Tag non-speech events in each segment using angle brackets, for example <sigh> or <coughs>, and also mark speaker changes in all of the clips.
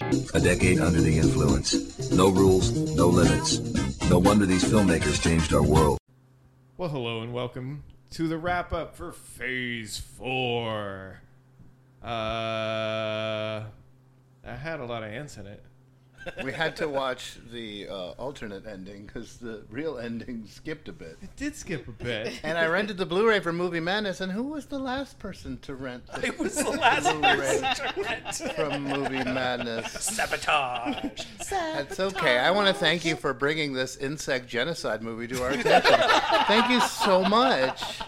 Speaker 1: A decade under the influence. No rules, no limits. No wonder these filmmakers changed our world.
Speaker 2: Well, hello and welcome to the wrap up for Phase 4. Uh, I had a lot of ants in it. <laughs>
Speaker 3: we had to watch the uh, alternate ending because the real ending skipped a bit.
Speaker 2: It did skip a bit. <laughs>
Speaker 3: And I rented the Blu-ray for Movie Madness, and who was the last person to rent the <laughs>
Speaker 4: It was the last
Speaker 3: Blu-ray
Speaker 4: person to rent.
Speaker 3: from Movie Madness?
Speaker 4: Sabotage.
Speaker 3: That's okay. I want to thank you for bringing this insect genocide movie to our attention. thank you so much.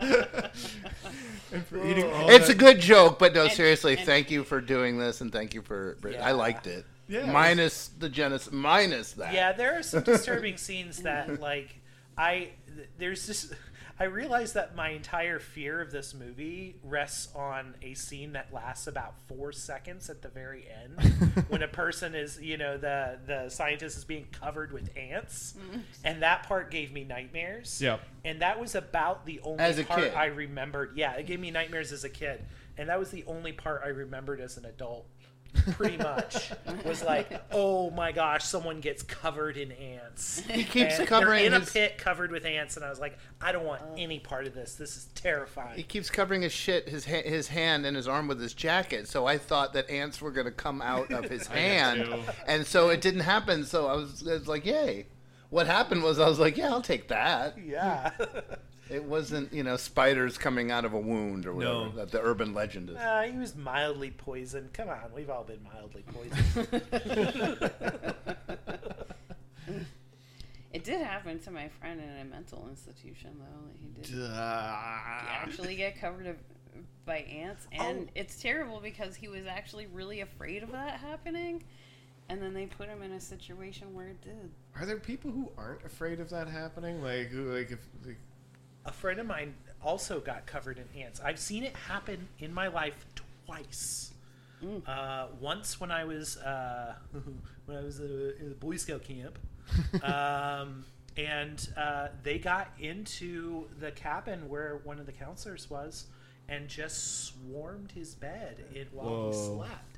Speaker 2: And for eating all
Speaker 3: It's
Speaker 2: that-
Speaker 3: a good joke, but no, seriously, thank you for doing this, and thank you for. I liked it.
Speaker 2: Yeah.
Speaker 3: Minus the genocide. Minus that.
Speaker 4: Yeah, there are some disturbing <laughs> scenes that like I there's this I realize that my entire fear of this movie rests on a scene that lasts about four seconds at the very end <laughs> when a person is you know the the scientist is being covered with ants mm-hmm. and that part gave me nightmares
Speaker 2: Yep.
Speaker 4: and that was about the only
Speaker 3: As a
Speaker 4: part
Speaker 3: kid.
Speaker 4: I remembered yeah it gave me nightmares as a kid and that was the only part I remembered as an adult pretty much was like, oh my gosh, someone gets covered in ants. <laughs>
Speaker 3: He keeps
Speaker 4: And
Speaker 3: covering
Speaker 4: in
Speaker 3: his-
Speaker 4: a pit covered with ants, and I was like, I don't want oh. any part of this. This is terrifying."
Speaker 3: He keeps covering his shit, his ha- his hand and his arm with his jacket. So I thought that ants were gonna come out of his <laughs> hand, and so it didn't happen. So I was, I was like, yay. What happened was I was like, yeah, I'll take that.
Speaker 4: Yeah. <laughs>
Speaker 3: It wasn't, you know, spiders coming out of a wound or whatever
Speaker 2: No.
Speaker 3: that the urban legend is.
Speaker 4: Uh, he was mildly poisoned. Come on, we've all been mildly poisoned. <laughs>
Speaker 5: It did happen to my friend in a mental institution, though. He did actually get covered of, by ants, and it's terrible because he was actually really afraid of that happening, and then they put him in a situation where it did.
Speaker 2: Are there people who aren't afraid of that happening? Like, who, like if like,
Speaker 4: a friend of mine also got covered in ants. I've seen it happen in my life twice. Uh, once when I was uh, <laughs> when I was uh, in the Boy Scout camp, <laughs> um, and uh, they got into the cabin where one of the counselors was, and just swarmed his bed in, while he slept.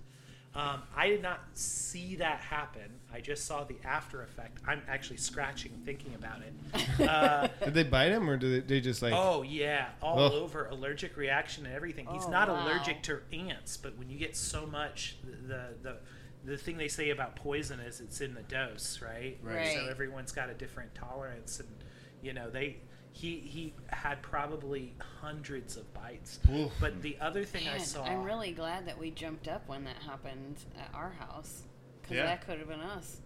Speaker 4: Um, I did not see that happen. I just saw the after effect. I'm actually scratching thinking about it. Uh, <laughs>
Speaker 2: did they bite him or did they, they just like?
Speaker 4: Oh yeah, all
Speaker 2: Ugh.
Speaker 4: over allergic reaction and everything. He's
Speaker 5: Oh,
Speaker 4: not
Speaker 5: wow.
Speaker 4: allergic to ants, but when you get so much, the the the thing they say about poison is it's in the dose, right?
Speaker 5: Right.
Speaker 4: So everyone's got a different tolerance, and you know they. He, he had probably hundreds of bites.
Speaker 2: Oof.
Speaker 4: But the other thing I saw,
Speaker 5: I'm really glad that we jumped up when that happened at our house, because
Speaker 2: Yeah.
Speaker 5: that could have been us.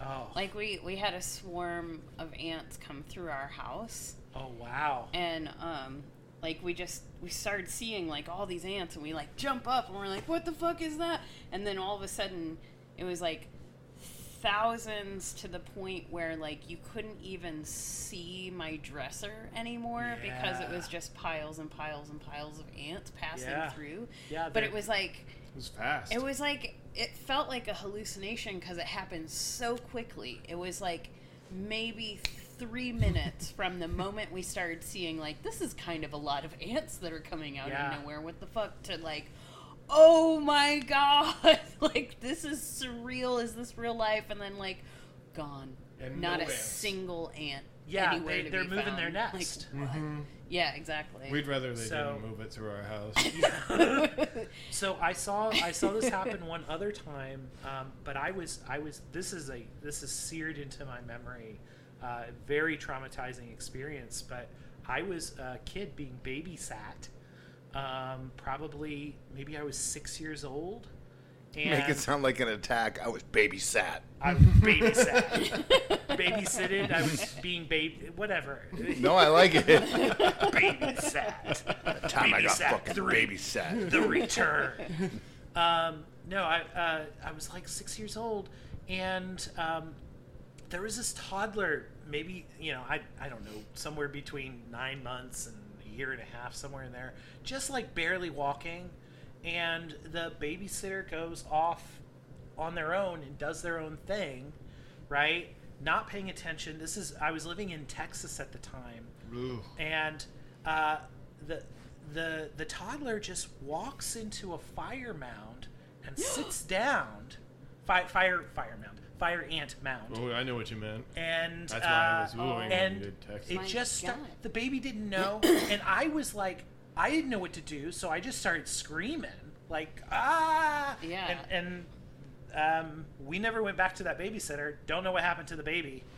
Speaker 4: oh,
Speaker 5: Like we we had a swarm of ants come through our house,
Speaker 4: oh wow,
Speaker 5: and um like we just we started seeing like all these ants and we like jump up and we're like what the fuck is that and then all of a sudden it was like thousands to the point where like you couldn't even see my dresser anymore because it was just piles and piles and piles of ants passing
Speaker 4: Yeah.
Speaker 5: through
Speaker 4: Yeah,
Speaker 5: but
Speaker 4: they're-
Speaker 5: it was like
Speaker 2: It was fast.
Speaker 5: it was like it felt like a hallucination because it happened so quickly. It was like maybe three minutes from the moment we started seeing like this is kind of a lot of ants that are coming out
Speaker 4: Yeah.
Speaker 5: of nowhere. What the fuck? To like, oh my god, <laughs> like this is surreal. Is this real life? And then like, gone.
Speaker 2: And
Speaker 5: Not
Speaker 2: no
Speaker 5: a
Speaker 2: ants.
Speaker 5: single ant
Speaker 4: Yeah,
Speaker 5: anywhere
Speaker 4: they-
Speaker 5: to
Speaker 4: they're
Speaker 5: be
Speaker 4: moving their
Speaker 5: found. <laughs>
Speaker 4: nest.
Speaker 5: Like, what?
Speaker 2: Mhm.
Speaker 5: Yeah, exactly.
Speaker 2: We'd rather they
Speaker 4: So-
Speaker 2: didn't move it to our house. <laughs>
Speaker 4: so I saw I saw this happen one other time, um, but I was I was this is a this is seared into my memory, uh, very traumatizing experience. But I was a kid being babysat, um, probably maybe I was six years old, and
Speaker 3: Make it sound like an attack. I was babysat.
Speaker 4: I was babysat, <laughs> babysitted. I was being baby, whatever.
Speaker 3: No, I like it. <laughs>
Speaker 4: babysat.
Speaker 3: The time I got
Speaker 4: Babysat
Speaker 3: fucking
Speaker 4: three.
Speaker 3: babysat.
Speaker 4: The return. um, no, I uh, I was like six years old, and um, there was this toddler, maybe you know, I I don't know, somewhere between nine months and a year and a half, somewhere in there, just like barely walking, and the babysitter goes off on their own and does their own thing, right? Not paying attention. This is I was living in Texas at the time,
Speaker 2: Ooh.
Speaker 4: and uh, the the the toddler just walks into a fire mound and <gasps> sits down. Fire fire fire mound, fire ant mound.
Speaker 2: Oh, I know what you meant.
Speaker 4: And
Speaker 2: That's why I was
Speaker 4: uh,
Speaker 2: wooing when
Speaker 4: and
Speaker 2: you did text.
Speaker 4: it
Speaker 5: My
Speaker 4: just sta-
Speaker 5: God.
Speaker 4: the baby didn't know, <coughs> and I was like, I didn't know what to do, so I just started screaming like ah,
Speaker 5: Yeah.
Speaker 4: and, and um, we never went back to that babysitter. Don't know what happened to the baby. <laughs>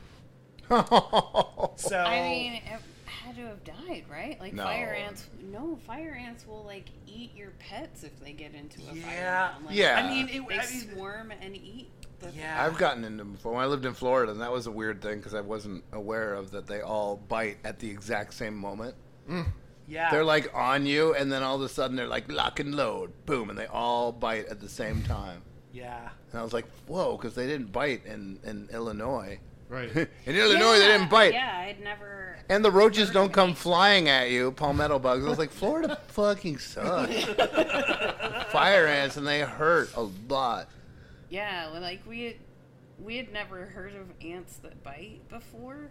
Speaker 4: So
Speaker 5: I mean, it had to have died, right? Like
Speaker 3: No.
Speaker 5: fire ants. No, fire ants will like eat your pets if they get into a fire.
Speaker 4: Yeah.
Speaker 5: mound. Like,
Speaker 3: Yeah.
Speaker 4: I mean, it,
Speaker 5: They
Speaker 4: I mean,
Speaker 5: swarm and eat. The
Speaker 4: yeah.
Speaker 3: I've gotten into them before. When I lived in Florida, and that was a weird thing because I wasn't aware of that they all bite at the exact same moment. Mm.
Speaker 4: yeah.
Speaker 3: They're like on you, and then all of a sudden they're like lock and load, boom, and they all bite at the same time.
Speaker 4: yeah.
Speaker 3: And I was like, whoa, because they didn't bite in, in Illinois.
Speaker 2: Right. <laughs>
Speaker 3: in Illinois, they didn't bite.
Speaker 5: Yeah, I'd never.
Speaker 3: And the roaches don't come
Speaker 5: any-
Speaker 3: flying at you, palmetto bugs. I was like, Florida <laughs> fucking sucks. Fire ants, and they hurt a lot.
Speaker 5: Yeah, like we had, we had never heard of ants that bite before,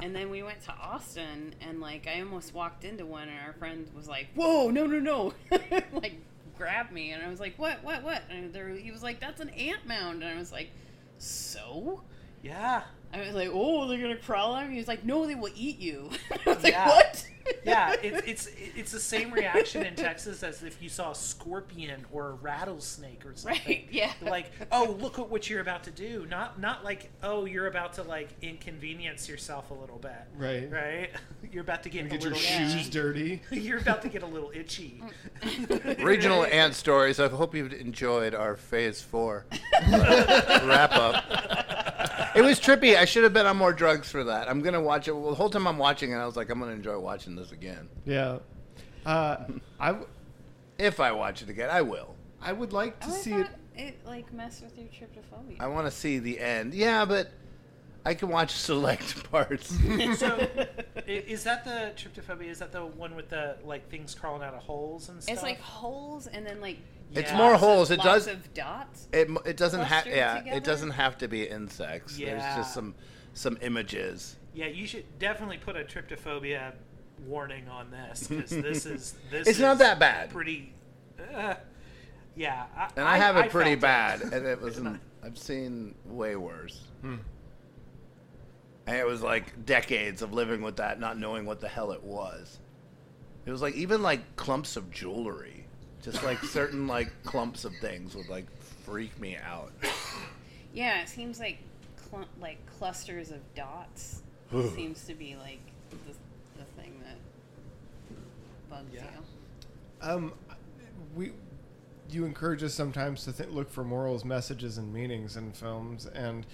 Speaker 5: and then we went to Austin, and like I almost walked into one, and our friend was like, "Whoa, no, no, no!" <laughs> like grabbed me, and I was like, "What, what, what?" And there, he was like, "That's an ant mound," and I was like, "So?"
Speaker 4: Yeah.
Speaker 5: I was like, "Oh, they're gonna crawl on me." He was like, "No, they will eat you." <laughs> I was like, "What?"
Speaker 4: yeah, <laughs> it's it's it's the same reaction in Texas as if you saw a scorpion or a rattlesnake or something.
Speaker 5: Right, yeah.
Speaker 4: Like, oh, look at what you're about to do. Not not like, oh, you're about to like inconvenience yourself a little bit.
Speaker 2: Right.
Speaker 4: Right. <laughs> You're about to get,
Speaker 2: Get
Speaker 4: a
Speaker 2: your
Speaker 4: little
Speaker 2: shoes
Speaker 4: itchy.
Speaker 2: dirty.
Speaker 4: You're about to get a little itchy. Mm.
Speaker 3: Regional ant stories. I hope you've enjoyed our phase four wrap up. It was trippy. I should have been on more drugs for that. I'm gonna watch it. Well, the whole time I'm watching it, I was like, I'm gonna enjoy watching this again.
Speaker 2: Yeah. Uh, I, w-
Speaker 3: If I watch it again, I will.
Speaker 2: I would like to
Speaker 5: I
Speaker 2: see it.
Speaker 5: thought it like messed with your tryptophobia.
Speaker 3: I want to see the end. Yeah, but I can watch <laughs> select parts. <laughs>
Speaker 4: so, <laughs> i- is that the tryptophobia? Is that the one with the like things crawling out of holes and stuff?
Speaker 5: It's like holes and then like
Speaker 3: It's more
Speaker 5: lots of-
Speaker 3: holes. It
Speaker 5: lots
Speaker 3: does.
Speaker 5: of dots.
Speaker 3: It it doesn't have. Yeah,
Speaker 5: together?
Speaker 3: it doesn't have to be insects. There's just some some images.
Speaker 4: Yeah, you should definitely put a tryptophobia warning on this because this <laughs> is this.
Speaker 3: It's not that bad.
Speaker 4: Pretty. Uh, yeah, I,
Speaker 3: And I, have it pretty
Speaker 4: felt
Speaker 3: bad, and it <laughs> was. not I've seen way worse.
Speaker 2: Hmm.
Speaker 3: And it was like decades of living with that, not knowing what the hell it was. It was like even like clumps of jewelry, just like certain like clumps of things would like freak me out.
Speaker 5: Yeah, it seems like cl- like clusters of dots seems to be like the, the thing that bugs
Speaker 4: Yeah.
Speaker 5: you.
Speaker 2: Um, we, you encourage us sometimes to th- look for morals, messages, and meanings in films, and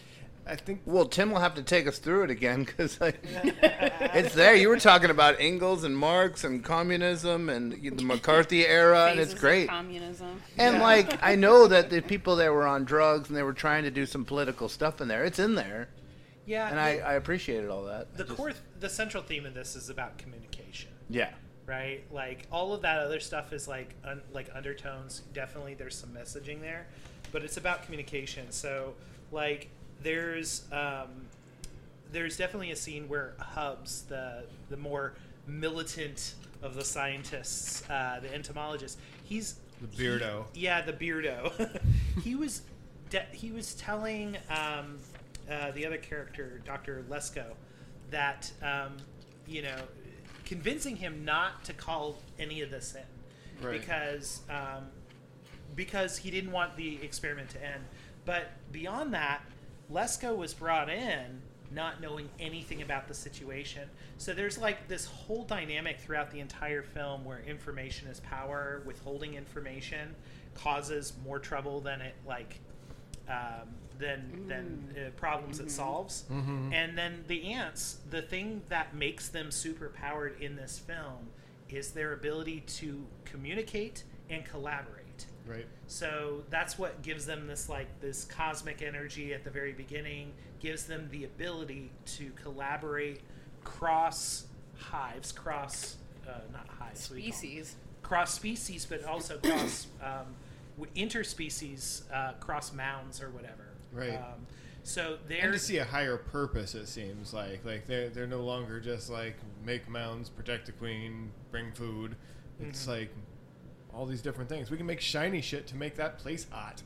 Speaker 2: I think
Speaker 3: Well, Tim will have to take us through it again because <laughs> it's there. You were talking about Engels and Marx and communism and the McCarthy era, and it's great.
Speaker 5: Communism.
Speaker 3: And like, I know <laughs> that the people that were on drugs and they were trying to do some political stuff in there. It's in there,
Speaker 4: Yeah,
Speaker 3: and I,
Speaker 4: the-
Speaker 3: I appreciated all that.
Speaker 4: the
Speaker 3: just-
Speaker 4: core, the central theme of this is about communication,
Speaker 3: yeah,
Speaker 4: right? Like all of that other stuff is like un, like undertones. Definitely, there's some messaging there, but it's about communication. So, like, there's um, there's definitely a scene where Hubbs, the the more militant of the scientists, uh, the entomologist, he's
Speaker 2: The beardo.
Speaker 4: he- yeah, the beardo. <laughs> he was de- he was telling um, uh, the other character, Doctor Lesko, that um, you know, convincing him not to call any of this in
Speaker 2: Right.
Speaker 4: because um, because he didn't want the experiment to end. But beyond that, Lesko was brought in not knowing anything about the situation. So there's like this whole dynamic throughout the entire film where information is power. Withholding information causes more trouble than it like um, than than uh, problems it solves.
Speaker 2: Mhm.
Speaker 4: And then the ants, the thing that makes them super powered in this film is their ability to communicate and collaborate.
Speaker 2: Right.
Speaker 4: So that's what gives them this like this cosmic energy at the very beginning, gives them the ability to collaborate cross hives, cross uh, not hives, what do you call them?
Speaker 5: Species.
Speaker 4: cross species, but also cross <coughs> um, interspecies, uh, cross mounds or whatever.
Speaker 2: Right.
Speaker 4: Um, so
Speaker 2: and
Speaker 4: they're and
Speaker 2: to see a higher purpose, it seems like like they're they're no longer just like make mounds, protect the queen, bring food. It's
Speaker 4: Mhm.
Speaker 2: like all these different things. We can make shiny shit to make that place hot.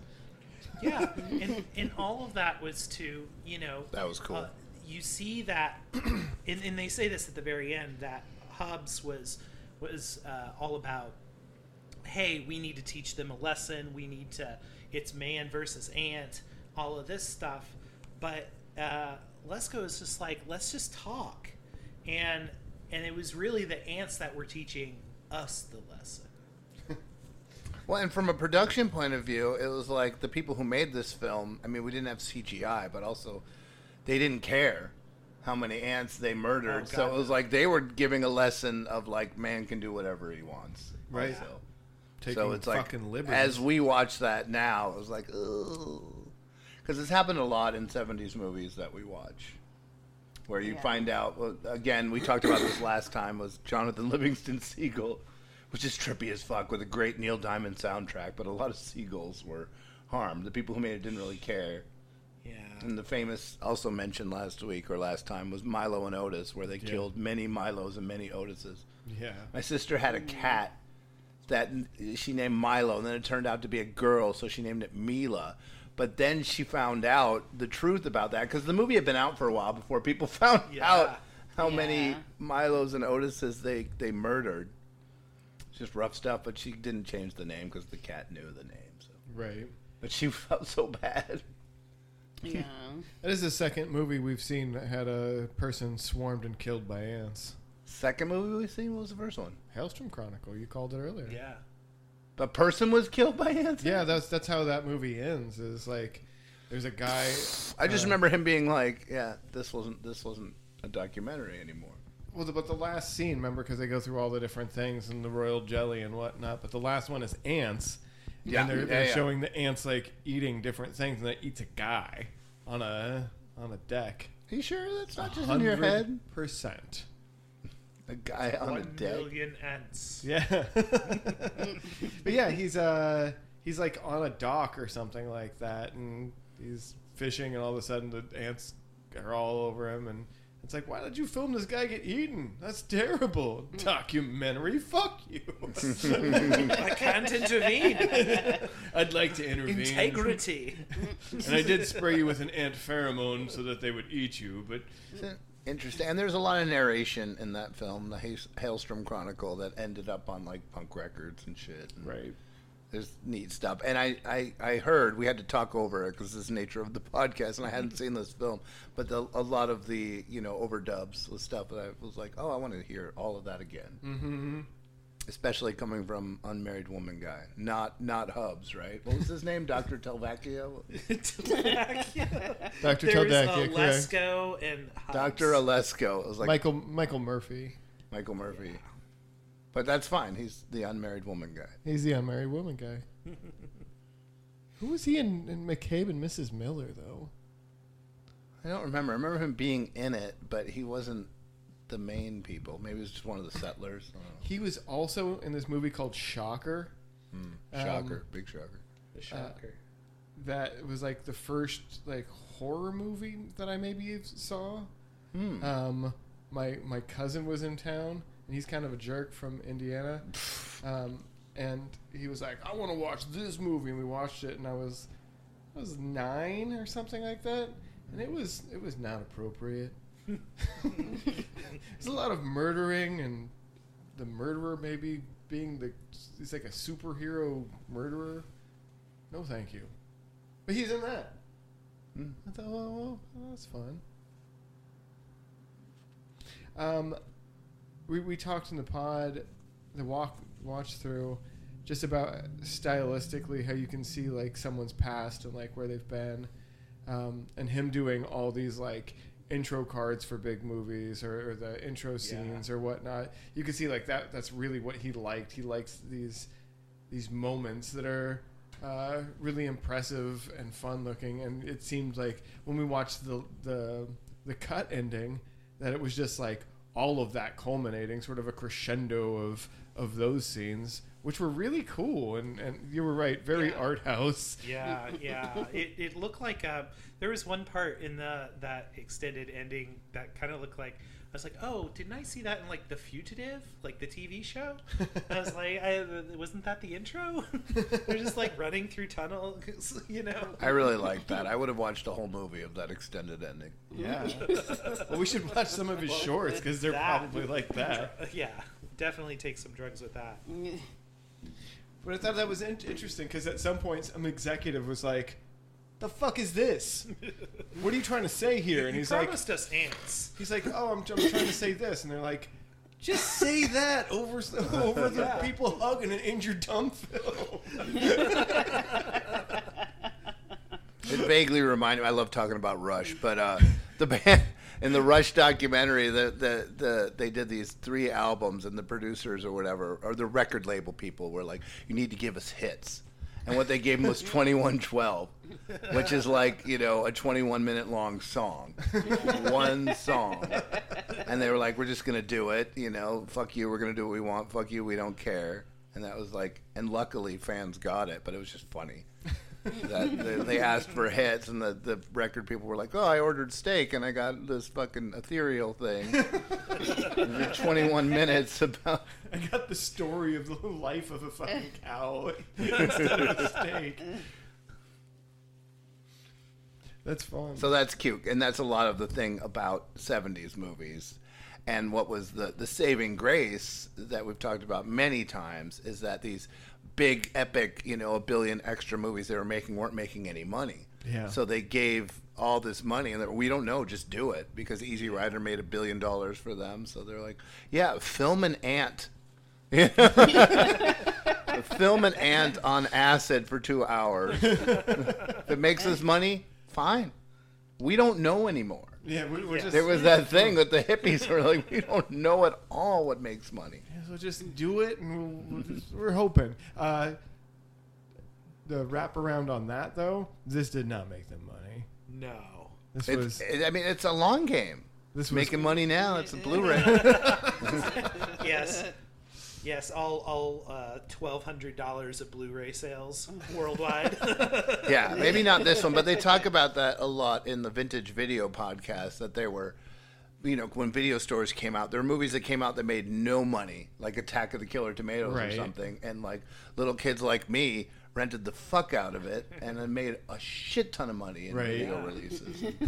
Speaker 4: yeah, and, and all of that was to you know
Speaker 3: That was cool.
Speaker 4: uh, you see that, <clears throat> and, and they say this at the very end that Hubbs was was uh, all about. Hey, we need to teach them a lesson. We need to. It's man versus ant. All of this stuff, but uh, Lesko is just like let's just talk, and and it was really the ants that were teaching us the lesson.
Speaker 3: Well, and from a production point of view, it was like the people who made this film. I mean, we didn't have CGI, but also they didn't care how many ants they murdered.
Speaker 4: Oh,
Speaker 3: so it was like they were giving a lesson of like man can do whatever he wants.
Speaker 2: Right.
Speaker 3: So,
Speaker 2: Taking
Speaker 3: so it's like
Speaker 2: fucking liberties.
Speaker 3: as we watch that now, it was like, because it's happened a lot in '70s movies that we watch, where you
Speaker 5: Yeah.
Speaker 3: find out. Well, again, we talked about this last time. Was Jonathan <laughs> Livingston Seagull, which is trippy as fuck with a great Neil Diamond soundtrack, but a lot of seagulls were harmed. The people who made it didn't really care.
Speaker 4: Yeah.
Speaker 3: And the famous, also mentioned last week or last time, was Milo and Otis, where they
Speaker 2: Yeah.
Speaker 3: killed many Milos and many Otises.
Speaker 2: Yeah.
Speaker 3: My sister had a cat that she named Milo, and then it turned out to be a girl, so she named it Mila. But then she found out the truth about that because the movie had been out for a while before people <laughs> found
Speaker 4: Yeah.
Speaker 3: out how many Milos and Otises they they murdered. It's just rough stuff, but she didn't change the name because the cat knew the name. So.
Speaker 2: Right.
Speaker 3: But she <laughs> felt so bad.
Speaker 5: Yeah. <laughs>
Speaker 2: That is the second movie we've seen that had a person swarmed and killed by ants.
Speaker 3: Second movie we've seen what was the first one?
Speaker 2: Hellstrom Chronicle. You called it earlier.
Speaker 4: Yeah.
Speaker 3: The person was killed by ants.
Speaker 2: Yeah, that's that's how that movie ends. Is like there's a guy.
Speaker 3: I just
Speaker 2: uh,
Speaker 3: remember him being like, "Yeah, this wasn't this wasn't a documentary anymore."
Speaker 2: Well, the, but the last scene, remember, because they go through all the different things and the royal jelly and whatnot. But the last one is ants.
Speaker 3: Yeah,
Speaker 2: and they're, they're
Speaker 3: yeah.
Speaker 2: showing the ants like eating different things, and it eats a guy on a on a deck.
Speaker 3: Are you sure that's not just in your head?
Speaker 2: Percent.
Speaker 3: A guy on a
Speaker 4: One
Speaker 3: deck.
Speaker 4: million ants.
Speaker 2: Yeah. <laughs> but yeah, he's uh he's like on a dock or something like that, and he's fishing, and all of a sudden the ants are all over him, and it's like, why did you film this guy get eaten? That's terrible. Hmm. Documentary. Fuck you. <laughs>
Speaker 4: I can't intervene. <laughs>
Speaker 2: I'd like to intervene.
Speaker 4: Integrity.
Speaker 2: and I did spray you with an ant pheromone so that they would eat you, but
Speaker 3: Interesting. And there's a lot of narration in that film, the Hail- Hellstrom Chronicle, that ended up on like punk records and shit. And
Speaker 2: right.
Speaker 3: There's neat stuff. And I, I, I heard we had to talk over it because this is the nature of the podcast, and I hadn't seen this film, but the, a lot of the you know overdubs was stuff that I was like, oh, I want to hear all of that again.
Speaker 2: Mm-hmm.
Speaker 3: Especially coming from unmarried woman guy, not not Hubbs, right? What was his name? <laughs> Doctor Telvacchia.
Speaker 2: Dr.
Speaker 4: There's
Speaker 2: Teldakia, correct.
Speaker 4: Lesko and
Speaker 3: Doctor Alesko. It was like
Speaker 2: Michael Michael Murphy.
Speaker 3: Michael Murphy. But that's fine. He's the unmarried woman guy.
Speaker 2: He's the unmarried woman guy. <laughs> Who was he in, in McCabe and Mrs. Miller though?
Speaker 3: I don't remember. I remember him being in it, but he wasn't the main people. Maybe he was just one of the settlers. I don't know.
Speaker 2: He was also in this movie called Shocker.
Speaker 3: Hmm. Shocker.
Speaker 2: Um,
Speaker 3: Big shocker.
Speaker 4: The shocker.
Speaker 2: that was like the first like horror movie that I maybe saw.
Speaker 3: Hmm.
Speaker 2: Um, my my cousin was in town, and he's kind of a jerk from Indiana. Um, and he was like, "I want to watch this movie," and we watched it, and I was I was nine or something like that, and it was it was not appropriate. <laughs> There's a lot of murdering and the murderer maybe being the he's like a superhero murderer. No, thank you. But he's in that. I thought, well, well, well, that's fun. Um, we we talked in the pod, the walk watch through, just about stylistically how you can see like someone's past and like where they've been, um, and him doing all these like intro cards for big movies or, or the intro scenes or whatnot. You can see like that. That's really what he liked. He likes these these moments that are uh, really impressive and fun looking. And it seemed like when we watched the the the cut ending, that it was just like all of that culminating, sort of a crescendo of of those scenes, which were really cool. And and you were right, very
Speaker 4: Yeah.
Speaker 2: art house. <laughs>
Speaker 4: Yeah, yeah. it, it looked like uh, there was one part in the that extended ending that kind of looked like I was like, oh, didn't I see that in like The Fugitive, like the TV show? <laughs> I was like, I, wasn't that the intro? <laughs> They're just like running through tunnels, <laughs> you know.
Speaker 3: I really liked that. I would have watched a whole movie of that extended ending.
Speaker 2: Yeah. well, we should watch some of his shorts because they're
Speaker 4: That-
Speaker 2: probably like that.
Speaker 4: Yeah, definitely take some drugs with that.
Speaker 2: But I thought that was in- interesting because at some points, an executive was like, "The fuck is this? What are you trying to say here?" And
Speaker 4: You
Speaker 2: he's like,
Speaker 4: promised us ants.
Speaker 2: "He's like, oh, I'm, I'm trying to say this," and they're like, "Just say that over <laughs> over the
Speaker 4: Yeah.
Speaker 2: people hugging an injured dumb film."
Speaker 3: It vaguely reminded me. I love talking about Rush, but uh, the band in the Rush documentary, the, the the they did these three albums, and the producers or whatever, or the record label people were like, "You need to give us hits," and what they gave them was twenty one twelve, which is like you know a twenty one minute long song, one song, and they were like, "We're just gonna do it," you know, "Fuck you, we're gonna do what we want," "Fuck you, we don't care," and that was like, and luckily fans got it, but it was just funny that they, they asked for hits, and the, the record people were like, "Oh, I ordered steak, and I got this fucking ethereal thing." <laughs> Twenty-one minutes about.
Speaker 2: I got the story of the life of a fucking cow <laughs> instead of a steak. That's fun.
Speaker 3: So that's cute, and that's a lot of the thing about '70s movies. And what was the the saving grace that we've talked about many times is that these big epic, you know, a billion extra movies they were making weren't making any money.
Speaker 2: Yeah.
Speaker 3: So they gave all this money, and we don't know, just do it because Easy Rider made a billion dollars for them. So they're like, yeah, film an ant. <laughs> film an ant on acid for two hours. <laughs> if it makes us money, fine. We don't know anymore.
Speaker 2: Yeah, we- we're just-
Speaker 3: there was that thing that the hippies were like, we don't know at all what makes money.
Speaker 2: Yeah, so just do it, and we'll, we'll just, we're hoping. Uh, the wraparound on that, though, this did not make them money.
Speaker 4: No.
Speaker 2: This
Speaker 3: It's-
Speaker 2: was.
Speaker 3: I mean, it's a long game.
Speaker 2: This
Speaker 3: It's
Speaker 2: was-
Speaker 3: making money now. It's a Blu-ray. <laughs> <laughs>
Speaker 4: yes. Yes, all all uh, twelve hundred dollars of Blu-ray sales worldwide. <laughs>
Speaker 3: yeah, maybe not this one, but they talk <laughs> about that a lot in the vintage video podcast. That there were, you know, when video stores came out, there were movies that came out that made no money, like Attack of the Killer Tomatoes
Speaker 2: Right.
Speaker 3: or something, and like little kids like me rented the fuck out of it and then made a shit ton of money in
Speaker 2: Right.
Speaker 3: video
Speaker 2: Yeah.
Speaker 3: releases. <laughs>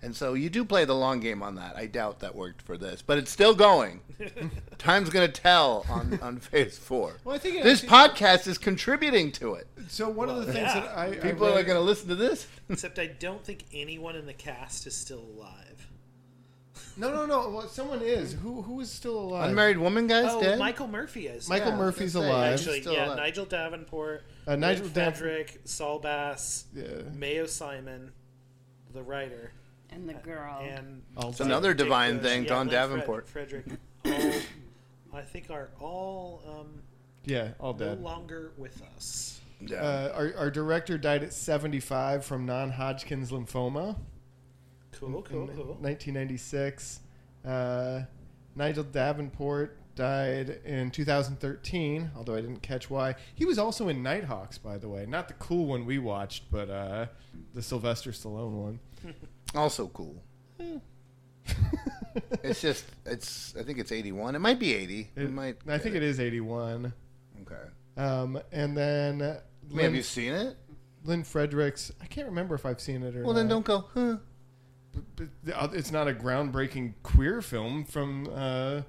Speaker 3: And so you do play the long game on that. I doubt that worked for this, but it's still going. <laughs> Time's gonna tell on, on Phase Four.
Speaker 2: Well, I think it
Speaker 3: this
Speaker 2: actually-
Speaker 3: podcast is contributing to it.
Speaker 2: So one of the things that I, I
Speaker 3: people are gonna listen to this. <laughs>
Speaker 4: Except I don't think anyone in the cast is still alive.
Speaker 2: No, no, no. Well, someone is. Who who is still alive?
Speaker 3: Unmarried woman guy's
Speaker 4: oh,
Speaker 3: dead.
Speaker 4: Michael Murphy is.
Speaker 2: Michael
Speaker 4: yeah.
Speaker 2: Murphy's alive.
Speaker 4: Actually,
Speaker 3: Still
Speaker 4: yeah,
Speaker 3: alive.
Speaker 4: Nigel Davenport,
Speaker 2: Uh, Nigel
Speaker 4: Lynn
Speaker 2: Dav-
Speaker 4: Frederick, Saul Bass,
Speaker 2: Yeah.
Speaker 4: Mayo Simon, the writer,
Speaker 5: And the girl.
Speaker 4: and
Speaker 3: It's another divine
Speaker 4: Bush,
Speaker 3: thing,
Speaker 4: yeah,
Speaker 3: Don
Speaker 4: Lynn Fred-
Speaker 3: Davenport.
Speaker 4: Frederick, <laughs> all, I think are all um,
Speaker 2: Yeah, all
Speaker 4: no
Speaker 2: dead.
Speaker 4: longer with us.
Speaker 3: Yeah.
Speaker 2: Uh, our, our director died at 75 from non-Hodgkin's lymphoma.
Speaker 4: Cool, cool, cool.
Speaker 2: 1996. Uh, Nigel Davenport died in 2013, although I didn't catch why. He was also in Nighthawks, by the way. Not the cool one we watched, but uh, the Sylvester Stallone one. <laughs>
Speaker 3: also cool. it's just it's. I think it's eighty-one. It might be eighty. It,
Speaker 2: It-
Speaker 3: might.
Speaker 2: I think it is 81.
Speaker 3: Okay.
Speaker 2: Um, and then
Speaker 3: Wait, have you seen it?
Speaker 2: Lynne Fredericks. I can't remember if I've seen it or not.
Speaker 3: Well,
Speaker 2: not.
Speaker 3: then don't go. Huh.
Speaker 2: it's not a groundbreaking queer film from uh,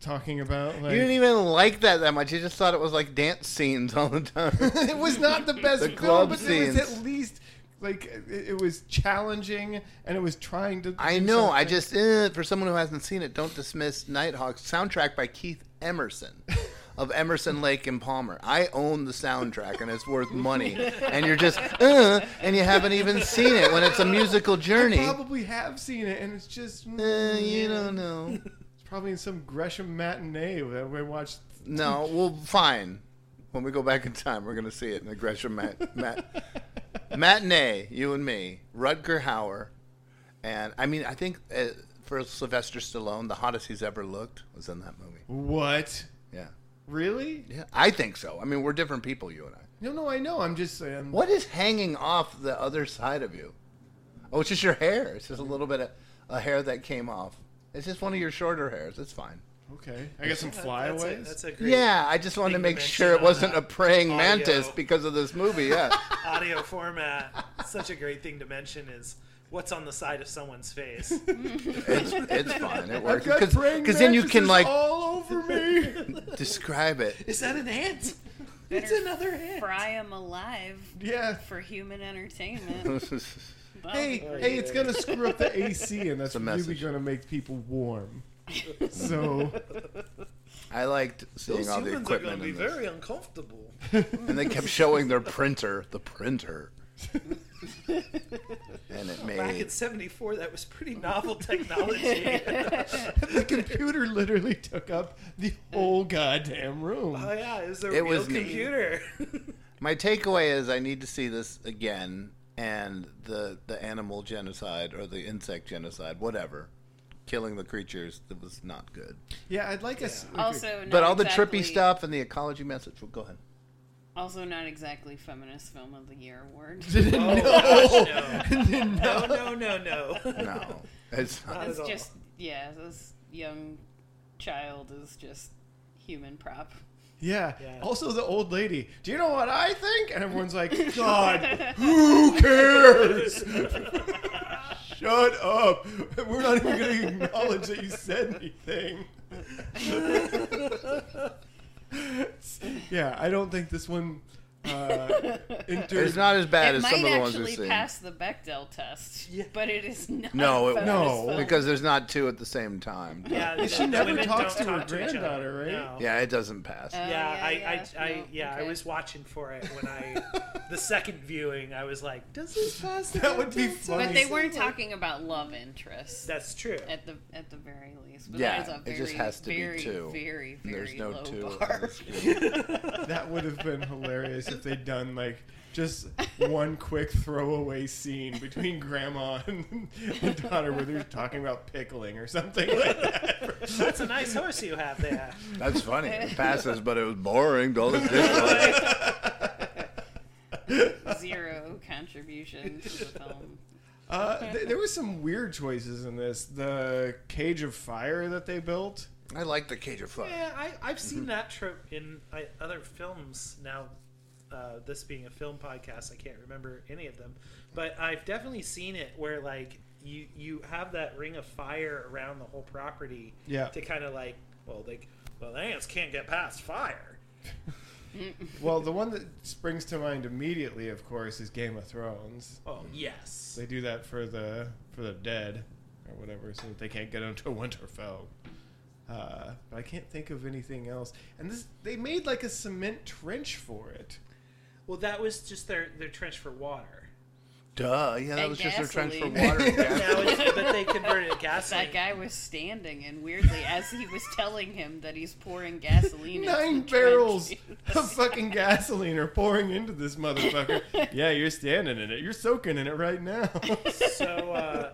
Speaker 2: talking about like
Speaker 3: you didn't even like that that much. You just thought it was like dance scenes all the time. <laughs>
Speaker 2: it was not the <laughs> best
Speaker 3: The
Speaker 2: film,
Speaker 3: club
Speaker 2: but
Speaker 3: scenes.
Speaker 2: it was at least like it, it was challenging and it was trying to.
Speaker 3: I know. I just eh, for someone who hasn't seen it, don't dismiss Nighthawk soundtrack by Keith Emerson <laughs> of Emerson Lake and Palmer. I own the soundtrack and it's worth money. <laughs> And you're just uh, and you haven't even seen it when it's a musical journey.
Speaker 2: I probably have seen it, and it's just
Speaker 3: Eh, you don't know. <laughs>
Speaker 2: It's probably in some Gresham matinee that we watched.
Speaker 3: No, well, fine. When we go back in time, we're gonna see it in the Gresham mat, mat, matinee. You and me, Rutger Hauer, and I mean, I think uh, for Sylvester Stallone, the hottest he's ever looked was in that movie.
Speaker 2: What?
Speaker 3: Yeah,
Speaker 2: Really?
Speaker 3: yeah, I think so. I mean, we're different people, you and I.
Speaker 2: No, no, I know. I'm just saying.
Speaker 3: What is hanging off the other side of you? Oh, it's just your hair. It's just a little bit of a hair that came off. It's just one of your shorter hairs. It's fine.
Speaker 2: Okay, I got some <laughs>
Speaker 4: That's a-
Speaker 2: flyaways.
Speaker 4: That's a great
Speaker 3: Yeah, I just wanted to make sure it wasn't a praying
Speaker 4: audio-
Speaker 3: mantis because of this movie. Yeah. <laughs>
Speaker 4: audio format. Such a great thing to mention is what's on the side of someone's face. <laughs>
Speaker 3: It's it's fine. It works
Speaker 2: I've got praying
Speaker 3: because then you can like
Speaker 2: all over me.
Speaker 3: describe it.
Speaker 4: Is that an ant? It's another ant.
Speaker 5: Fry them alive
Speaker 2: yeah.
Speaker 5: for human entertainment. That'll
Speaker 2: Hey, hey, it's gonna screw up the AC, and that's really gonna make people warm. <laughs> So
Speaker 3: I liked seeing
Speaker 4: Those
Speaker 3: all the
Speaker 4: humans are going
Speaker 3: equipment
Speaker 4: to be
Speaker 3: in this.
Speaker 4: very uncomfortable.
Speaker 3: and they kept showing their printer, the printer, and it
Speaker 4: Back
Speaker 3: made
Speaker 4: in '74, that was pretty novel technology. <laughs>
Speaker 2: the computer literally took up the whole goddamn room.
Speaker 4: oh yeah, it was a
Speaker 3: It
Speaker 4: real
Speaker 3: was neat.
Speaker 4: computer.
Speaker 3: My takeaway is I need to see this again, and the the animal genocide or the insect genocide, whatever, killing the creatures that was not good.
Speaker 2: Yeah, I'd like us.
Speaker 5: Also,
Speaker 3: But
Speaker 5: not
Speaker 3: all the trippy stuff and the ecology message. Well, go ahead.
Speaker 5: Also, not exactly feminist film of the year award. <laughs>
Speaker 4: Oh, gosh, no. no, no, no, no.
Speaker 3: No, it's not.
Speaker 5: It's
Speaker 4: at all.
Speaker 5: just yeah, this young child is just human prop.
Speaker 2: Yeah.
Speaker 4: Yeah.
Speaker 2: Also, the old lady. Do you know what I think? And everyone's like, <laughs> God, who cares? Shut up. We're not even going to acknowledge that you said anything. <laughs> yeah, I don't think this one uh, entered.
Speaker 3: It's not as bad
Speaker 5: it
Speaker 3: as some of the ones we've
Speaker 5: actually
Speaker 3: seen.
Speaker 5: pass the Bechdel test, but it is not.
Speaker 3: No, it
Speaker 2: No.
Speaker 3: because there's not two at the same time.
Speaker 4: Yeah,
Speaker 2: Yeah, she never talks to her
Speaker 4: talk each other.
Speaker 2: granddaughter, right?
Speaker 4: No.
Speaker 3: Yeah, it doesn't pass.
Speaker 5: Uh,
Speaker 4: yeah,
Speaker 5: yeah,
Speaker 4: I,
Speaker 5: yeah,
Speaker 4: I, I,
Speaker 5: no,
Speaker 4: yeah, I was watching for it when I, <laughs> the second viewing, I was like, does this pass? the <laughs>
Speaker 2: That would be
Speaker 4: Bechdel
Speaker 2: funny.
Speaker 5: But they weren't talking about love interests.
Speaker 4: That's true.
Speaker 5: at the at the very least. But
Speaker 3: Yeah,
Speaker 5: that is a
Speaker 3: it just has to be two.
Speaker 5: Very, very,
Speaker 3: There's no
Speaker 5: low
Speaker 3: two
Speaker 5: bar. <laughs>
Speaker 2: That would have been hilarious if they'd done like just one quick throwaway scene between grandma and, and daughter where they're talking about pickling or something like that.
Speaker 4: That's a nice horse you have there.
Speaker 3: That's funny. It passes, but it was boring. All this dialogue.
Speaker 5: Zero contribution to the film.
Speaker 2: Uh, th- there was some weird choices in this. The cage of fire that they built.
Speaker 3: I like the Cage of Fire.
Speaker 4: Yeah, I, I've seen
Speaker 3: Mm-hmm.
Speaker 4: that trope in I, other films. Now, uh, this being a film podcast, I can't remember any of them, but I've definitely seen it where like you you have that ring of fire around the whole property.
Speaker 2: Yeah.
Speaker 4: To kind of like, well, like, well, the ants can't get past fire. <laughs>
Speaker 2: Well, the one that springs to mind immediately, of course, is Game of Thrones.
Speaker 4: Oh yes.
Speaker 2: They do that for the for the dead or whatever, so that they can't get into <laughs> Winterfell. Uh, but I can't think of anything else. And this, they made like a cement trench for it.
Speaker 4: Well, that was just their their trench for water.
Speaker 3: Duh. Yeah, that
Speaker 5: And
Speaker 3: was just their trench for
Speaker 5: gasoline.
Speaker 3: water. and gas. <laughs>
Speaker 4: It's, but they converted it gasoline.
Speaker 5: That guy was standing, and weirdly, as he was telling him that he's pouring gasoline, into
Speaker 2: Nine
Speaker 5: the
Speaker 2: barrels
Speaker 5: trench, <laughs>
Speaker 2: of fucking gasoline are pouring into this motherfucker. <laughs> yeah, you're standing in it. You're soaking in it right now.
Speaker 4: so uh,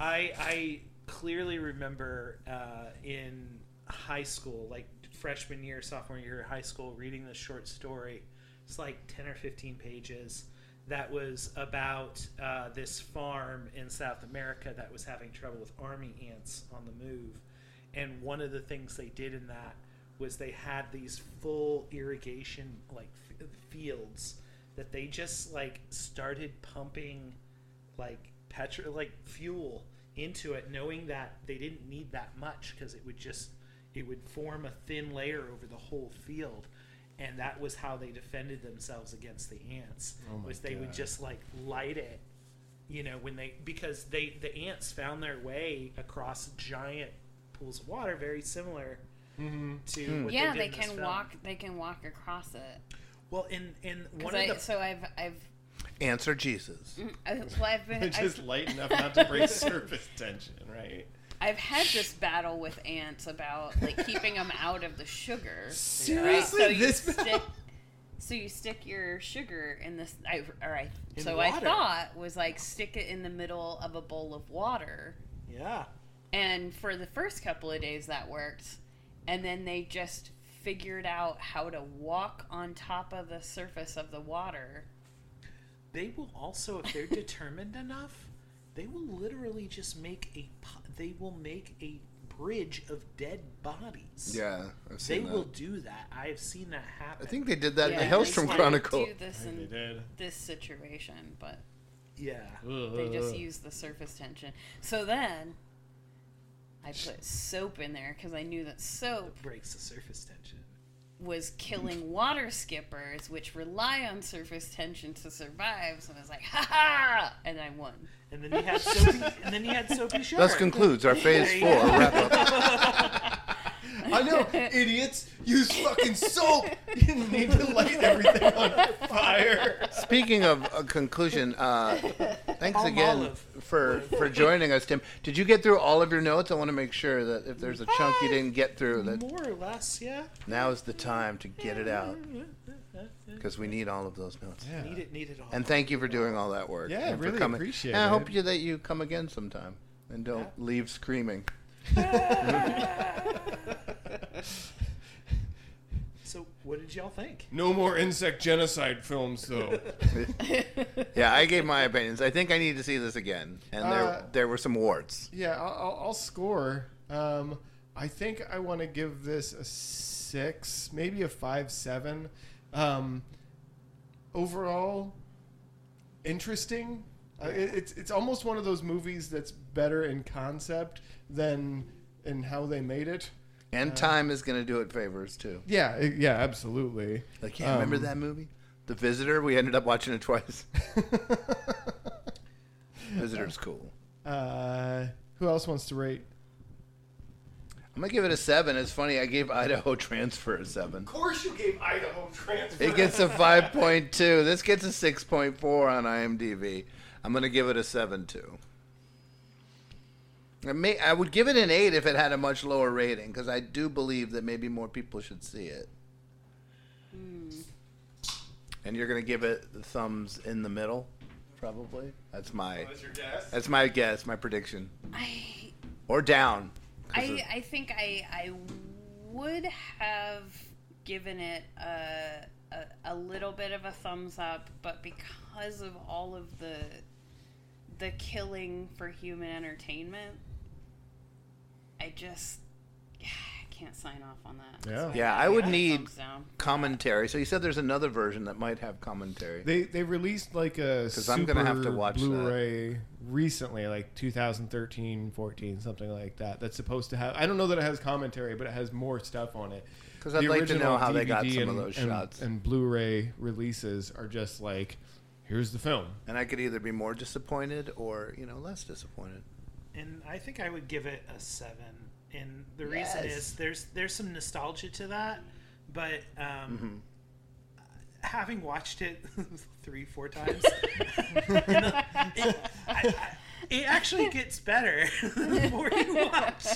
Speaker 4: I I clearly remember uh, in high school, like freshman year, sophomore year of high school, reading this short story. It's like ten or fifteen pages. That was about uh, this farm in South America that was having trouble with army ants on the move, and one of the things they did in that was they had these full irrigation like f- fields that they just like started pumping like petro like fuel into it, knowing that they didn't need that much because it would just it would form a thin layer over the whole field. And that was how they defended themselves against the ants.
Speaker 2: Oh
Speaker 4: was they would just like light it, you know, when they because they the ants found their way across giant pools of water, very similar
Speaker 2: Mm-hmm.
Speaker 4: to what
Speaker 5: yeah,
Speaker 4: they,
Speaker 5: they
Speaker 4: did in this
Speaker 5: can
Speaker 4: film.
Speaker 5: walk. They can walk across it.
Speaker 4: Well, in in one
Speaker 5: I,
Speaker 4: of the
Speaker 5: so I've I've
Speaker 3: Answer Jesus.
Speaker 5: mm, I, well, I've been <laughs>
Speaker 2: It's
Speaker 5: I've,
Speaker 2: just light enough not to break <laughs> surface tension, right?
Speaker 5: I've had this battle with ants about like keeping them out of the sugar. right?
Speaker 2: Seriously?
Speaker 5: So you
Speaker 2: This
Speaker 5: stick, so you stick your sugar in this. I or I.
Speaker 4: In
Speaker 5: so I thought was like stick it in the middle of a bowl of water,
Speaker 4: yeah.
Speaker 5: and for the first couple of days that worked, and then they just figured out how to walk on top of the surface of the water.
Speaker 4: They will also, if they're <laughs> determined enough, they will literally just make a. They will make a bridge of dead bodies.
Speaker 3: Yeah, I've
Speaker 4: They
Speaker 3: seen that.
Speaker 4: will do that. I have seen that happen.
Speaker 3: I think they did that in the Hellstrom Chronicle.
Speaker 5: Do this in
Speaker 2: they did.
Speaker 5: this situation, but
Speaker 4: Yeah.
Speaker 5: they just use the surface tension. So then I put soap in there because I knew that soap
Speaker 4: It breaks the surface tension.
Speaker 5: was killing <laughs> water skippers, which rely on surface tension to survive. So I was like, ha ha! And I won.
Speaker 4: And then you had <laughs> soapy. and then you had soapy sugar.
Speaker 3: Thus concludes our Phase
Speaker 4: There
Speaker 3: 4
Speaker 4: go.
Speaker 3: wrap up.
Speaker 2: I know, idiots. Use fucking soap. <laughs> You need to light everything on fire.
Speaker 3: Speaking of a conclusion, uh, thanks
Speaker 4: Palm
Speaker 3: again
Speaker 4: olive.
Speaker 3: for for joining us, Tim. Did you get through all of your notes? I want to make sure that if there's a chunk you didn't get through, that
Speaker 4: More or less, yeah.
Speaker 3: now is the time to get it out <laughs> because we need all of those notes.
Speaker 2: Yeah.
Speaker 4: Need it, need it all.
Speaker 3: And thank you for doing all that work.
Speaker 2: Yeah,
Speaker 3: and for
Speaker 2: really
Speaker 3: coming.
Speaker 2: appreciate
Speaker 3: and I
Speaker 2: it.
Speaker 3: hope you that you come again sometime and don't leave screaming. <laughs>
Speaker 4: So, what did y'all think?
Speaker 2: No more insect genocide films, though. <laughs>
Speaker 3: yeah, I gave my opinions. I think I need to see this again, and there
Speaker 2: Uh,
Speaker 3: there were some warts.
Speaker 2: Yeah, I'll, I'll, I'll score. Um, I think I want to give this a six, maybe a five, seven. Um, overall, interesting. Uh, it, it's it's almost one of those movies that's better in concept than in how they made it.
Speaker 3: And time is going to do it favors too.
Speaker 2: Yeah, it- yeah, absolutely.
Speaker 3: Like, yeah, remember
Speaker 2: Um,
Speaker 3: that movie, The Visitor? We ended up watching it twice. <laughs> Visitor's cool.
Speaker 2: Uh, who else wants to rate?
Speaker 3: I'm gonna give it a seven. It's funny. I gave Idaho <laughs> Transfer a seven.
Speaker 2: Of course, you gave Idaho transfer.
Speaker 3: It gets a 5.2. This gets a 6.4 on IMDb. I'm gonna give it a seven too. I, may, I would give it an eight if it had a much lower rating because I do believe that maybe more people should see it. Hmm. And you're gonna give it the thumbs in the middle, probably. That's my.
Speaker 2: Oh, That's your guess?
Speaker 3: That's my guess. My prediction.
Speaker 5: I
Speaker 3: Or down.
Speaker 5: I, I think I I would have given it a, a a little bit of a thumbs up, but because of all of the the killing for human entertainment, I just can't sign off on that.
Speaker 2: Yeah.
Speaker 3: Yeah, I would need commentary. So you said there's another version that might have commentary.
Speaker 2: They they released like a
Speaker 3: 'Cause I'm gonna have to
Speaker 2: super
Speaker 3: watch that.
Speaker 2: Blu-ray recently, like 2013, 14, something like that. That's supposed to have. I don't know that it has commentary, but it has more stuff on it.
Speaker 3: Because I'd like to know how they got
Speaker 2: DVD
Speaker 3: some of
Speaker 2: and-
Speaker 3: those
Speaker 2: and-
Speaker 3: shots.
Speaker 2: And Blu-ray releases are just like, here's the film.
Speaker 3: And I could either be more disappointed or, you know, less disappointed.
Speaker 4: And I think I would give it a seven. And the reason is there's there's some nostalgia to that, but um, having watched it <laughs> three four times, and <laughs> the- <laughs> it, I, I, it actually gets better the more you watch.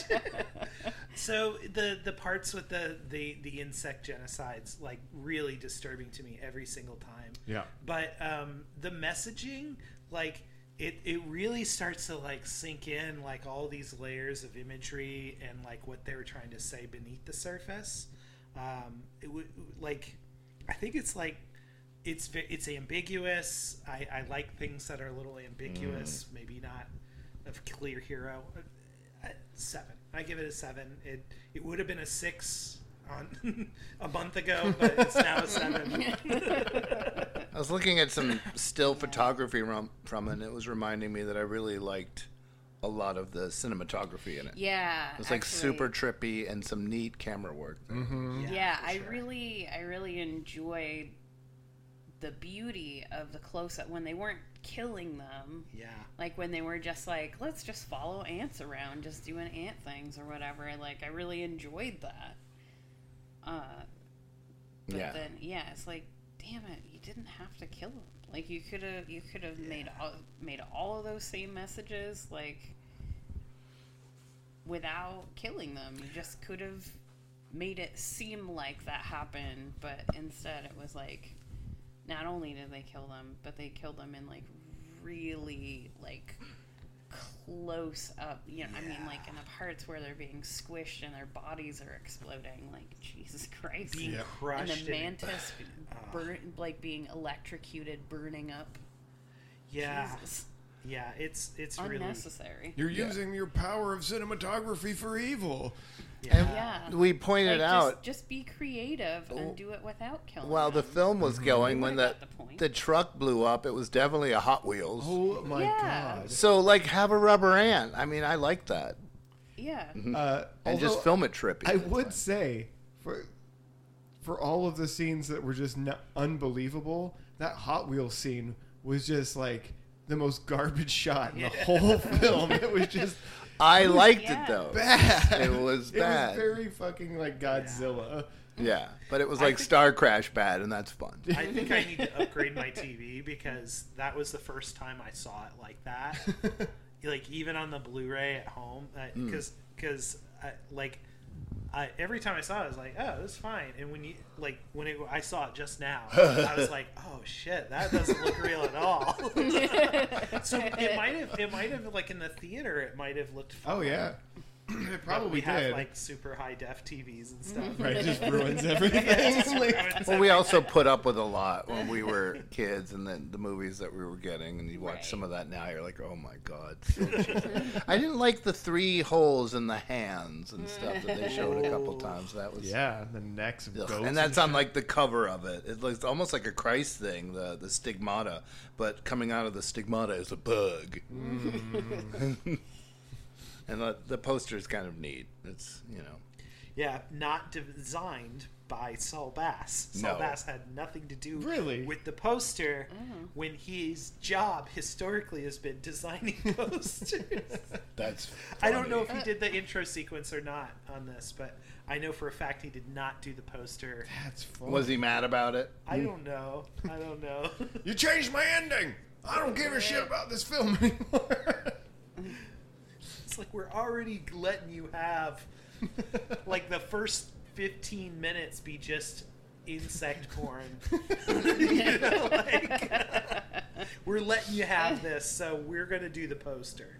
Speaker 4: so the the parts with the, the the insect genocides like really disturbing to me every single time.
Speaker 2: Yeah.
Speaker 4: But um, the messaging, like it, it really starts to like sink in, like all these layers of imagery and like what they were trying to say beneath the surface. Um, it would like, I think it's like, it's it's ambiguous. I, I like things that are a little ambiguous, maybe not a clear hero. Uh, Seven. I give it a seven. It it would have been a six on <laughs> a month ago, but it's now a seven. <laughs>
Speaker 3: I was looking at some still photography rom- from it, and it was reminding me that I really liked a lot of the cinematography in it.
Speaker 5: Yeah,
Speaker 3: It was like
Speaker 5: actually.
Speaker 3: super trippy and some neat camera work.
Speaker 2: Mm-hmm.
Speaker 5: Yeah, I really, I really enjoyed the beauty of the close up when they weren't killing them.
Speaker 4: Yeah.
Speaker 5: Like when they were just like, let's just follow ants around, just doing ant things or whatever. Like I really enjoyed that. Uh, but
Speaker 3: Yeah.
Speaker 5: then yeah, it's like, damn it, you didn't have to kill them. Like you could have, you could have made all, made all of those same messages like without killing them. You just could have made it seem like that happened, but instead it was like not only did they kill them, but they killed them in like really like close up. You know, I mean, like in the parts where they're being squished and their bodies are exploding. Like <laughs> Jesus Christ,
Speaker 4: Being
Speaker 5: and
Speaker 4: crushed
Speaker 5: the
Speaker 4: and-
Speaker 5: mantis <sighs> burn like being electrocuted, burning up.
Speaker 4: Yeah.
Speaker 5: Jesus.
Speaker 4: Yeah, it's it's really
Speaker 5: unnecessary.
Speaker 2: You're using your power of cinematography for evil.
Speaker 5: Yeah.
Speaker 3: We pointed
Speaker 5: Like,
Speaker 3: out
Speaker 5: Just, just be creative and do it without killing.
Speaker 3: while the film was going, when the
Speaker 5: the
Speaker 3: the truck blew up, it was definitely a Hot Wheels.
Speaker 2: Oh my
Speaker 5: Yeah.
Speaker 2: god.
Speaker 3: So like have a rubber ant. I mean, I like that.
Speaker 5: Yeah.
Speaker 2: Uh,
Speaker 3: And just film it trippy.
Speaker 2: I would say for for all of the scenes that were just not unbelievable, that Hot Wheels scene was just like the most garbage shot in the whole film. It was just <laughs>
Speaker 3: I
Speaker 2: it was
Speaker 3: liked
Speaker 5: Yeah.
Speaker 3: it though. <laughs>
Speaker 2: bad.
Speaker 3: It was bad.
Speaker 2: It was very fucking like Godzilla.
Speaker 3: Yeah, but it was like
Speaker 4: think-
Speaker 3: Starcrash bad, and that's fun. <laughs>
Speaker 4: I think I need to upgrade my TV because that was the first time I saw it like that. like even on the Blu-ray at home,
Speaker 3: Hmm.
Speaker 4: because because like I, every time I saw it, I was like, oh, it's fine. And when you like when it, I saw it just now, <laughs> I was like, oh shit, that doesn't look real at all. <laughs> so it might have it might have like in the theater, it might have looked. Oh, fine.
Speaker 2: Oh yeah. It probably
Speaker 4: we have like super high def TVs and stuff. <laughs>
Speaker 2: Right, it just ruins <laughs> everything.
Speaker 4: Yeah, just ruins
Speaker 3: Well, we also put up with a lot when we were kids, and then the movies that we were getting, and you watch
Speaker 5: Right.
Speaker 3: some of that now, you're like, oh my god. so. <laughs> I didn't like the three holes in the hands and stuff that they showed a couple times. That was
Speaker 2: yeah, the necks of goats.
Speaker 3: and that's on like the cover of it. It looks almost like a Christ thing, the the stigmata, but coming out of the stigmata is a bug.
Speaker 2: Mm.
Speaker 3: And the, the poster is kind of neat. It's you know.
Speaker 4: Yeah, not designed by Saul Bass. Saul
Speaker 3: No.
Speaker 4: Bass had nothing to do
Speaker 2: Really?
Speaker 4: with the poster
Speaker 5: Mm.
Speaker 4: when his job historically has been designing <laughs> posters.
Speaker 3: That's.
Speaker 4: I don't know if he did the intro sequence or not on this, but I know for a fact he did not do the poster.
Speaker 2: That's funny.
Speaker 3: Was he mad about it?
Speaker 4: I don't know. I don't know. <laughs>
Speaker 2: You changed my ending. I don't give a shit about this film anymore. <laughs>
Speaker 4: like we're already letting you have <laughs> like the first 15 minutes be just insect porn. <laughs> <laughs> you know, like, we're letting you have this, so we're going to do the poster.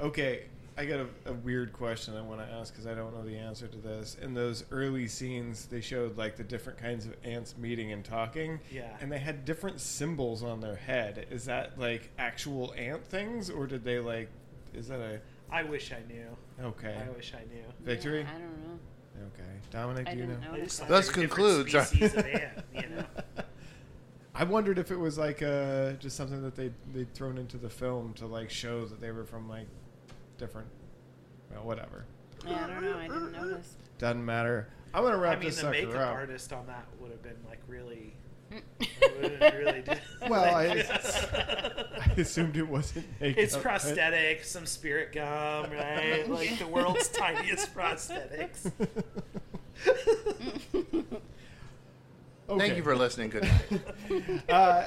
Speaker 2: okay, I got a, a weird question I want to ask because I don't know the answer to this. In those early scenes, they showed like the different kinds of ants meeting and talking.
Speaker 4: Yeah.
Speaker 2: And they had different symbols on their head. Is that like actual ant things, or did they like? Is that a
Speaker 4: I wish I knew.
Speaker 2: okay?
Speaker 4: I wish I knew.
Speaker 2: Victory.
Speaker 5: Yeah, I don't know.
Speaker 2: Okay, Dominic,
Speaker 5: I
Speaker 2: do you know?
Speaker 5: didn't know.
Speaker 4: I
Speaker 3: Thus
Speaker 4: they were different
Speaker 3: concludes our-
Speaker 4: of <laughs> ant, you know.
Speaker 2: I wondered if it was like uh, just something that they they'd thrown into the film to like show that they were from like different. Well, whatever.
Speaker 5: Yeah, I don't know. I didn't notice.
Speaker 2: Doesn't matter. I'm gonna wrap
Speaker 4: I mean,
Speaker 2: this
Speaker 4: the makeup
Speaker 2: up.
Speaker 4: artist on that would have been like really. Would have really <laughs>
Speaker 2: Well, I, <laughs> <laughs> I assumed it wasn't makeup.
Speaker 4: It's
Speaker 2: but-
Speaker 4: prosthetic, some spirit gum, right? Like the world's tiniest prosthetics.
Speaker 3: Thank you for listening. Good night.
Speaker 2: uh,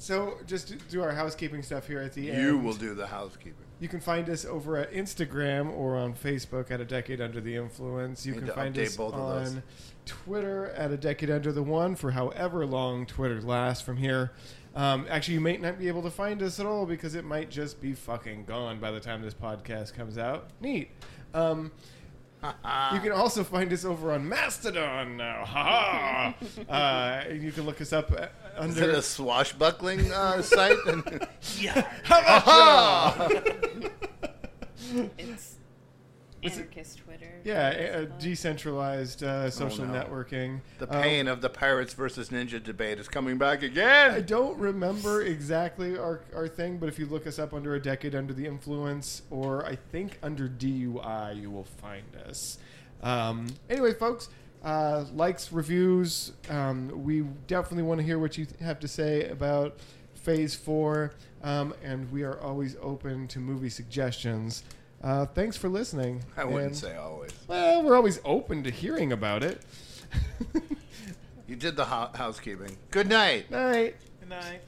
Speaker 2: so just do our housekeeping stuff here at the end.
Speaker 3: you will do the housekeeping.
Speaker 2: You can find us over at Instagram or on Facebook at A Decade Under the Influence. You
Speaker 3: Need
Speaker 2: can find us on Twitter at A Decade Under the One for however long Twitter lasts from here. Um, actually, you might not be able to find us at all because it might just be fucking gone by the time this podcast comes out. Neat. Um, <laughs> you can also find us over on Mastodon now. Ha ha! <laughs> uh, you can look us up uh,
Speaker 3: Is
Speaker 2: under
Speaker 3: it a swashbuckling uh, <laughs> site?
Speaker 4: Yeah.
Speaker 2: Ha-ha! <laughs>
Speaker 5: It's Anarchist Twitter.
Speaker 2: Yeah, uh, decentralized uh, social
Speaker 3: Oh, no.
Speaker 2: networking.
Speaker 3: The
Speaker 2: Um,
Speaker 3: pain of the pirates versus ninja debate is coming back again.
Speaker 2: I don't remember exactly our, our thing, but if you look us up under a decade under the influence, or I think under DUI, you will find us. Um, anyway, folks, uh, likes, reviews. Um, we definitely want to hear what you th- have to say about Phase Four, um, and we are always open to movie suggestions. Uh, thanks for listening.
Speaker 3: I wouldn't
Speaker 2: and-
Speaker 3: say always.
Speaker 2: Well, we're always open to hearing about it. <laughs>
Speaker 3: You did the ho- housekeeping. Good night.
Speaker 2: Night.
Speaker 4: Good night.